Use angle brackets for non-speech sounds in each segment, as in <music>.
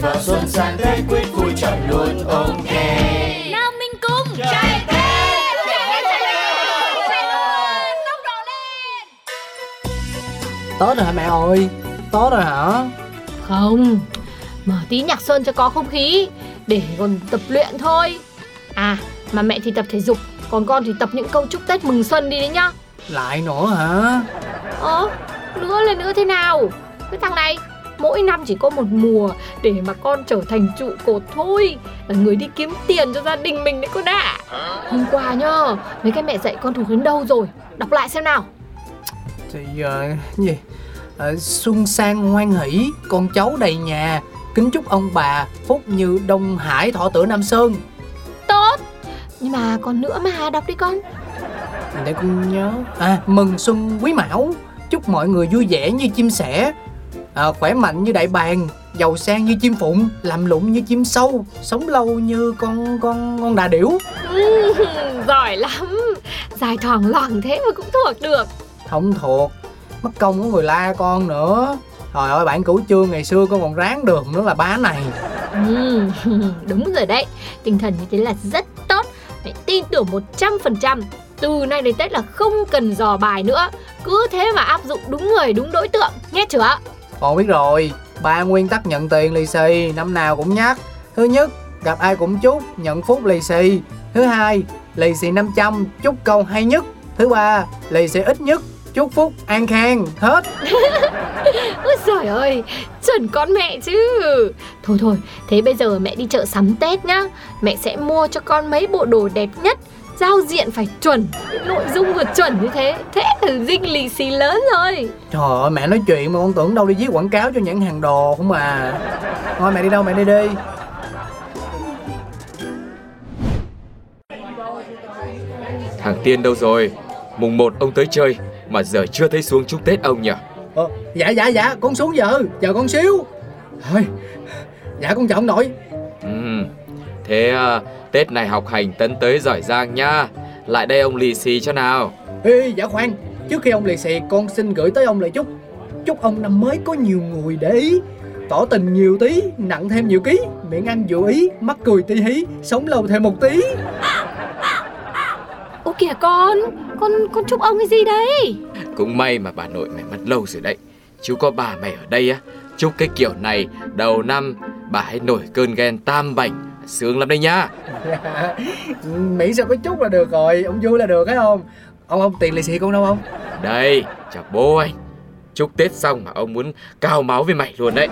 vào xuân sang Tết quyết vui chọn luôn ok Nam Minh Cung Trai Tết. Tết rồi hả mẹ ơi? Tết rồi hả? Không, mở tí nhạc xuân cho có không khí Để còn tập luyện thôi. À, mà mẹ thì tập thể dục Còn con thì tập những câu chúc Tết mừng xuân đi đấy nhá. Lại nữa hả? Ơ, nữa là nữa thế nào? Cái thằng này mỗi năm chỉ có một mùa Để mà con trở thành trụ cột thôi. Là người đi kiếm tiền cho gia đình mình đấy con ạ. Hôm qua nhá Mấy cái mẹ dạy con thuộc đến đâu rồi? Đọc lại xem nào. Thì uh, gì? Ờ, Xuân sang hoan hỷ Con cháu đầy nhà. Kính chúc ông bà Phúc như Đông Hải thọ tử Nam Sơn. Tốt. Nhưng mà còn nữa mà đọc đi con. Để con nhớ. À mừng xuân quý mão. Chúc mọi người vui vẻ như chim sẻ à, Khỏe mạnh như đại bàng Giàu sang như chim phụng Làm lụng như chim sâu Sống lâu như con con con đà điểu. <laughs> Giỏi lắm. Dài thoảng loảng thế mà cũng thuộc được. Không thuộc. Mất công của người la con nữa. Trời ơi bản cửu chương ngày xưa con còn ráng được nữa là bá này. Ừm, <laughs> Đúng rồi đấy. Tinh thần như thế là rất tốt. Mẹ tin tưởng 100% Từ nay đến Tết là không cần dò bài nữa. Cứ thế mà áp dụng đúng người đúng đối tượng. Nghe chưa con biết rồi, Ba nguyên tắc nhận tiền lì xì, Năm nào cũng nhắc. Thứ nhất, Gặp ai cũng chúc, Nhận phúc lì xì. Thứ hai, Lì xì 500 Chúc câu hay nhất. Thứ ba, Lì xì ít nhất, Chúc phúc an khang, Hết. <laughs> Ôi trời ơi, Chuẩn con mẹ chứ. Thôi thôi, Thế bây giờ mẹ đi chợ sắm Tết nhá. Mẹ sẽ mua cho con mấy bộ đồ đẹp nhất. Giao diện phải chuẩn Nội dung vừa chuẩn như thế Thế là dinh lì xì lớn rồi. Trời ơi mẹ nói chuyện mà con tưởng đâu đi viết quảng cáo cho nhãn hàng đồ không mà Thôi mẹ đi đâu mẹ đi đi. Thằng Tiên đâu rồi? Mùng 1 ông tới chơi mà giờ chưa thấy xuống chúc Tết ông nhỉ? ờ, Dạ dạ dạ con xuống giờ Chờ con xíu. Thôi Dạ con chào ông nội. Ừm, thế à, Tết này học hành tấn tới giỏi giang nha. Lại đây ông lì xì cho nào. Ê dạ khoan Trước khi ông lì xì con xin gửi tới ông lời chúc Chúc ông năm mới có nhiều người để ý Tỏ tình nhiều tí Nặng thêm nhiều ký Miệng ăn vừa ý Mắt cười tí hí Sống lâu thêm một tí Ô kìa con Con con chúc ông cái gì đấy Cũng may mà bà nội mày mất lâu rồi đấy. Chú có bà mày ở đây á. Chúc cái kiểu này đầu năm bà hãy nổi cơn ghen tam bảnh sướng lắm đây nhá. <laughs> Miễn sao có chút là được rồi Ông vui là được thấy không? Ông ông tiền lì xì con đâu không Đây, chào bố anh. Chúc Tết xong mà ông muốn cao máu với mày luôn đấy.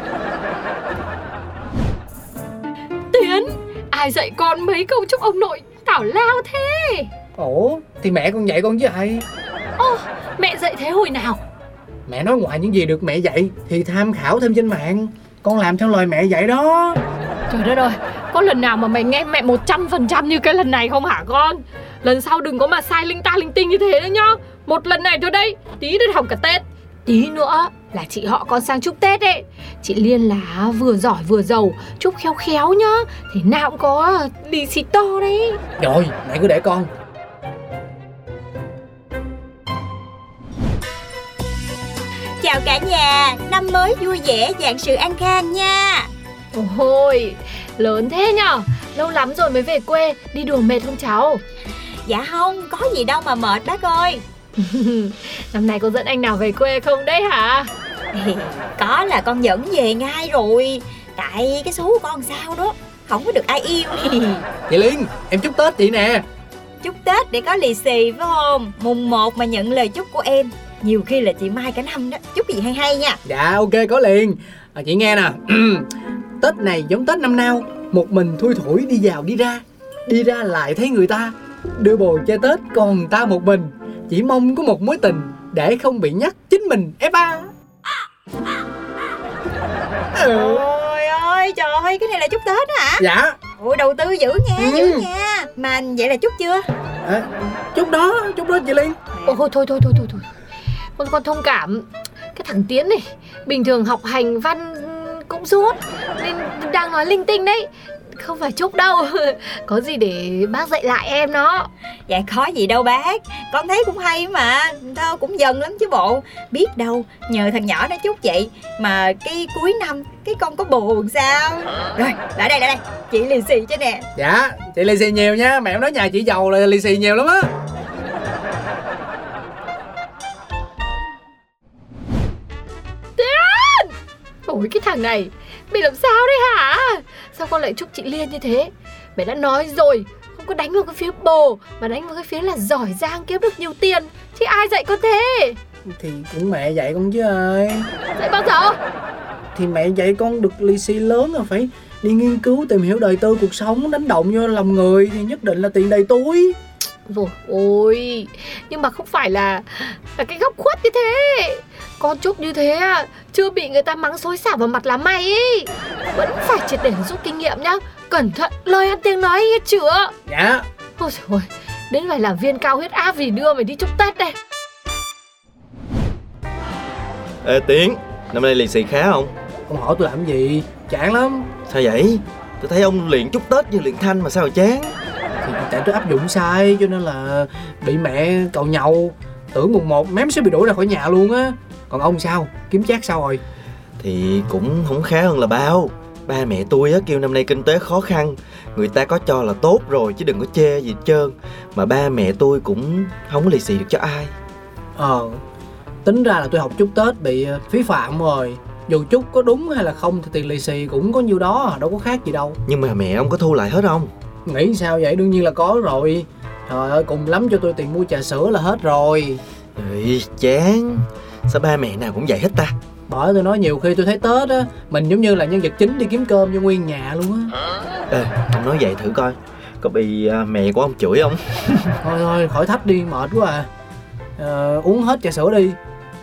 Tiến Ai dạy con mấy câu chúc ông nội Tảo lao thế? Ủa thì mẹ con dạy con chứ ai? Ô mẹ dạy thế hồi nào? Mẹ nói ngoài những gì được mẹ dạy Thì tham khảo thêm trên mạng. Con làm theo lời mẹ dạy đó. Trời đất ơi Có lần nào mà mày nghe mẹ 100% như cái lần này không hả con? Lần sau đừng có mà sai linh ta linh tinh như thế nữa nhá. Một lần này thôi đây Tí đến hỏng cả Tết. Tí nữa là chị họ con sang chúc Tết ấy. Chị Liên là vừa giỏi vừa giàu Chúc khéo khéo nhá. Thế nào cũng có lì xì to đấy. Rồi mẹ cứ để con. Chào cả nhà Năm mới vui vẻ dạng sự an khang nha. Ôi lớn thế nhở? Lâu lắm rồi mới về quê Đi đùa mệt không cháu? Dạ không Có gì đâu mà mệt bác ơi. <laughs> Năm nay có dẫn anh nào về quê không đấy hả? Có là con dẫn về ngay rồi. Tại cái số của con sao đó Không có được ai yêu. Chị Liên em chúc Tết chị nè. Chúc Tết để có lì xì phải không? Mùng 1 mà nhận lời chúc của em. Nhiều khi là chị Mai cả năm đó Chúc gì hay hay nha. Dạ ok có liền. À, chị nghe nè <clears throat> tết này giống tết năm nào một mình thui thủi đi vào đi ra. Đi ra lại thấy người ta đưa bồ chơi tết còn ta một mình. Chỉ mong có một mối tình để không bị nhắc chính mình ép ba. Ừ. Ôi ơi trời ơi cái này là chúc Tết hả? Dạ. Ôi đầu tư dữ nha Ừ. dữ nha. Mà vậy là chúc chưa? À, chút đó chút đó chị liên. Ôi thôi thôi thôi thôi, thôi. Con con thông cảm. Cái thằng Tiến này Bình thường học hành văn cũng suốt Nên đang nói linh tinh đấy. Không phải chúc đâu. <laughs> Có gì để bác dạy lại em nó. Dạ có gì đâu bác. Con thấy cũng hay mà. Thôi cũng dần lắm chứ bộ. Biết đâu nhờ thằng nhỏ nó chúc chị Mà cái cuối năm Cái con có buồn sao? Rồi lại đây lại đây. Chị lì xì cho nè. Dạ chị lì xì nhiều nha. Mẹ em nói nhà chị giàu là lì xì nhiều lắm á Ôi cái thằng này. Mày làm sao đấy hả? Sao con lại chúc chị Liên như thế? Mày đã nói rồi Không có đánh vào cái phía bồ Mà đánh vào cái phía là giỏi giang kiếm được nhiều tiền. Chứ ai dạy con thế? Thì cũng mẹ dạy con chứ ơi Dạy bao giờ thì mẹ dạy con được lì xì lớn là phải đi nghiên cứu tìm hiểu đời tư cuộc sống đánh động vô lòng người thì nhất định là tiền đầy túi. Rồi ôi Nhưng mà không phải là Là cái góc khuất như thế Con chúc như thế à Chưa bị người ta mắng xối xả vào mặt là mày ấy Vẫn phải triệt để rút kinh nghiệm nhá Cẩn thận lời ăn tiếng nói nghe chưa dạ. Ôi trời ơi Đến phải là viên cao huyết áp vì đưa mày đi chúc Tết đây. Ê Tiến, năm nay lì xì khá không? ông hỏi tôi làm gì? Chán lắm. Sao vậy? Tôi thấy ông luyện chút Tết như luyện thanh mà sao mà chán? Thì tại tôi áp dụng sai cho nên là bị mẹ cậu nhậu. Tưởng mùng một mém sẽ bị đuổi ra khỏi nhà luôn á còn ông sao? Kiếm chát sao rồi? Thì cũng không khá hơn là bao. Ba mẹ tôi á kêu năm nay kinh tế khó khăn. Người ta có cho là tốt rồi chứ đừng có chê gì hết trơn. Mà ba mẹ tôi cũng không có lì xì được cho ai. Ờ tính ra là tôi học chút tết bị ờ, phí phạm rồi. Dù chút có đúng hay là không thì tiền lì xì cũng có nhiêu đó đâu có khác gì đâu. Nhưng mà mẹ ông có thu lại hết không? nghĩ sao vậy? Đương nhiên là có rồi. Trời ơi cùng lắm cho tôi tiền mua trà sữa là hết rồi. Ê, chán Sao ba mẹ nào cũng vậy hết ta? Bởi tôi nói nhiều khi tôi thấy tết á mình giống như là nhân vật chính đi kiếm cơm cho nguyên nhà luôn á. Ê, ông nói vậy thử coi Có bị à, mẹ của ông chửi không? <laughs> thôi thôi khỏi thách đi mệt quá à. Ờ, uống hết trà sữa đi.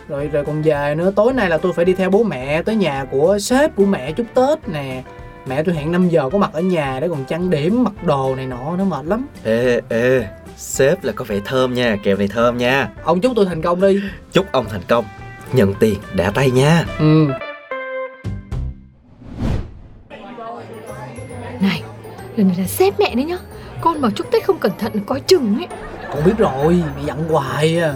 Rồi rồi còn về nữa tối nay là tôi phải đi theo bố mẹ tới nhà của sếp của mẹ chúc tết nè. Mẹ tôi hẹn 5 giờ có mặt ở nhà để còn trang điểm mặc đồ này nọ nó mệt lắm. Ê, ê, sếp là có vẻ thơm nha, kèo này thơm nha. Ông chúc tôi thành công đi. Chúc ông thành công. Nhận tiền đã tay nha. Ừ. Này Lần này là sếp mẹ đấy nhá. Con mà chúc Tết không cẩn thận coi chừng ấy. Con biết rồi mẹ dặn hoài à.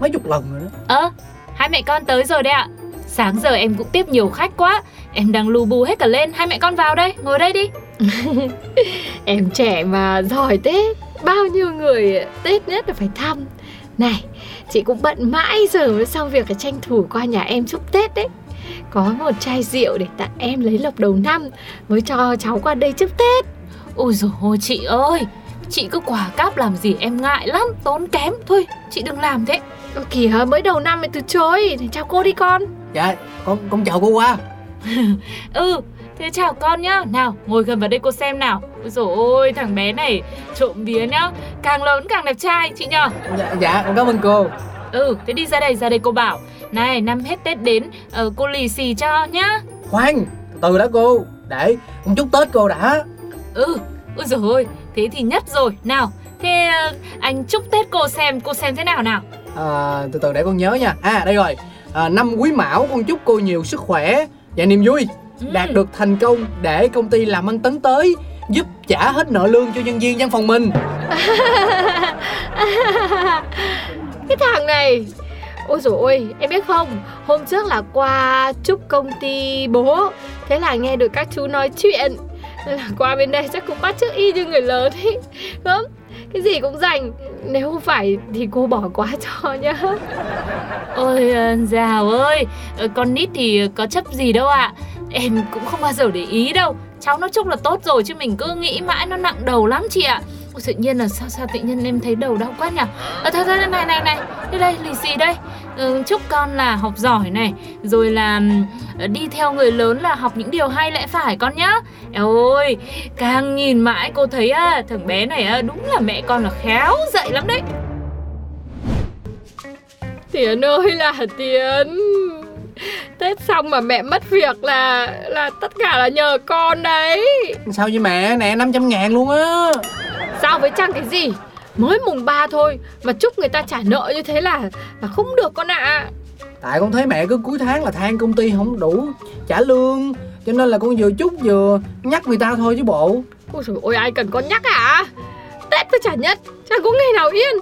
Mấy chục lần rồi đó. Ơ, hai mẹ con tới rồi đấy ạ. Sáng giờ em cũng tiếp nhiều khách quá. Em đang lu bu hết cả lên. Hai mẹ con vào đây, ngồi đây đi. <laughs> Em trẻ mà giỏi Tết Bao nhiêu người Tết nhất là phải thăm. Này chị cũng bận mãi giờ mới xong việc phải tranh thủ qua nhà em chúc Tết đấy. Có một chai rượu để tặng em lấy lộc đầu năm Mới cho cháu qua đây chúc Tết. Ôi dồi ôi chị ơi, chị cứ quả cáp làm gì em ngại lắm, tốn kém. Thôi, chị đừng làm thế. Ơ kìa mới đầu năm mày từ chối Thì chào cô đi con. Dạ con con chào cô qua <laughs> Ừ, thế chào con nhá. Nào, ngồi gần vào đây cô xem nào. Ôi dồi ôi, thằng bé này trộm vía nhá. Càng lớn càng đẹp trai, chị nhờ. dạ dạ cảm ơn cô Ừ, thế đi ra đây, ra đây cô bảo. Này, năm hết Tết đến, ờ, cô lì xì cho nhá. khoan từ đã cô để con chúc tết cô đã Ừ, ôi dồi ôi, thế thì nhất rồi. Nào, thế ờ, anh chúc Tết cô xem, cô xem thế nào nào. à, từ từ để con nhớ nha à đây rồi à, năm quý mão con chúc cô nhiều sức khỏe và niềm vui. Đạt được thành công để công ty làm ăn tấn tới giúp trả hết nợ lương cho nhân viên văn phòng mình. <laughs> Cái thằng này. Ôi dồi ôi, em biết không? Hôm trước là qua chúc công ty bố. Thế là nghe được các chú nói chuyện. Là qua bên đây chắc cũng bắt chước y như người lớn ấy Đúng Cái gì cũng dành Nếu không phải thì cô bỏ qua cho nhá. Ôi ờ, dào ơi, ờ, con nít thì có chấp gì đâu ạ. Em cũng không bao giờ để ý đâu. Cháu nó chung là tốt rồi chứ mình cứ nghĩ mãi nó nặng đầu lắm chị ạ. Ôi tự nhiên là sao sao tự nhiên em thấy đầu đau quá nhỉ? À, thôi thôi này này này. Đây đây lì xì đây. Ừ, chúc con là học giỏi này. Rồi là ừ, đi theo người lớn là học những điều hay lẽ phải con nhá. Eo ơi càng nhìn mãi cô thấy à, thằng bé này à, đúng là mẹ con là khéo dạy lắm đấy. Tiến ơi là Tiến <laughs> Tết xong mà mẹ mất việc là là tất cả là nhờ con đấy. Sao vậy mẹ? Nè 500 ngàn luôn á. Sao với Trang cái gì? Mới mùng 3 thôi Mà chúc người ta trả nợ như thế là là không được con ạ. Tại con thấy mẹ cứ cuối tháng là than công ty không đủ trả lương Cho nên là con vừa chút vừa nhắc người ta thôi chứ bộ. Ôi trời ơi ai cần con nhắc à Tết tôi trả nhất Chẳng có ngày nào yên.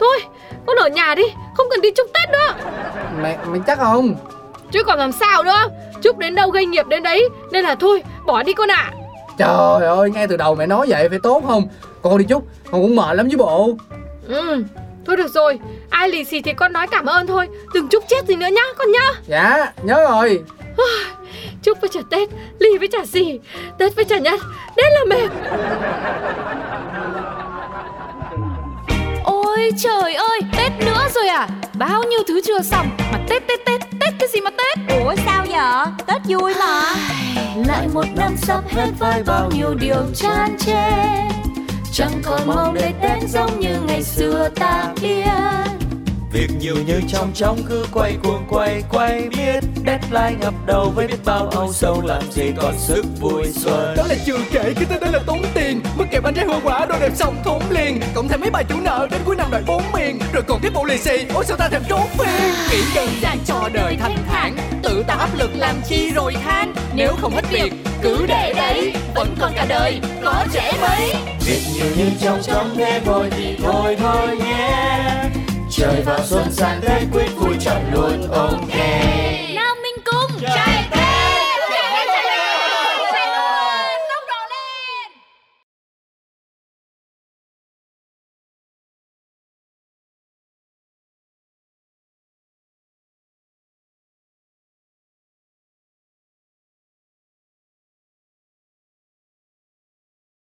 Thôi con ở nhà đi Không cần đi chúc Tết nữa. Mẹ, mẹ chắc không? Chứ còn làm sao nữa? Chúc đến đâu gây nghiệp đến đấy Nên là thôi bỏ đi con ạ. Trời ơi, ngay từ đầu mẹ nói vậy phải tốt không? Con đi chút, con cũng mệt lắm chứ bộ. Ừ Thôi được rồi. Ai lì xì thì con nói cảm ơn thôi. Đừng chúc chết gì nữa nhá con nhá. Dạ, nhớ rồi. Chúc với trả Tết Lì với trả xì Tết với trả nhất Đến là mệt. Ôi trời ơi, Tết nữa rồi à? Bao nhiêu thứ chưa xong Mà Tết Tết Tết, vậy? Tết vui mà. Lại một năm sắp hết với bao nhiêu điều chan chê. Chẳng còn mong để Tết giống như ngày xưa ta biết. Việc nhiều như trong trong cứ quay cuồng quay quay biết. Deadline ngập đầu với biết bao âu sầu làm gì còn sức vui xuân. Đó là chưa kể cái tên đó là tốn tiền. Mất kẹp bánh trái hoa quả đồ đẹp xong thốn liền. Cộng thêm mấy bài chủ nợ đến cuối năm đòi bốn miền. Rồi còn tiếp bộ lì xì Ôi sao ta thèm trốn phiền Nghĩ đơn giản cho đời thanh thản Tự tạo áp lực làm chi rồi than. Nếu không hết việc, cứ để đấy, Vẫn còn cả đời, có trẻ mấy. Việc nhiều như trong trong thế thôi thì thôi thôi nhé. Trời vào xuân sang Tết, quyết vui chọn luôn ok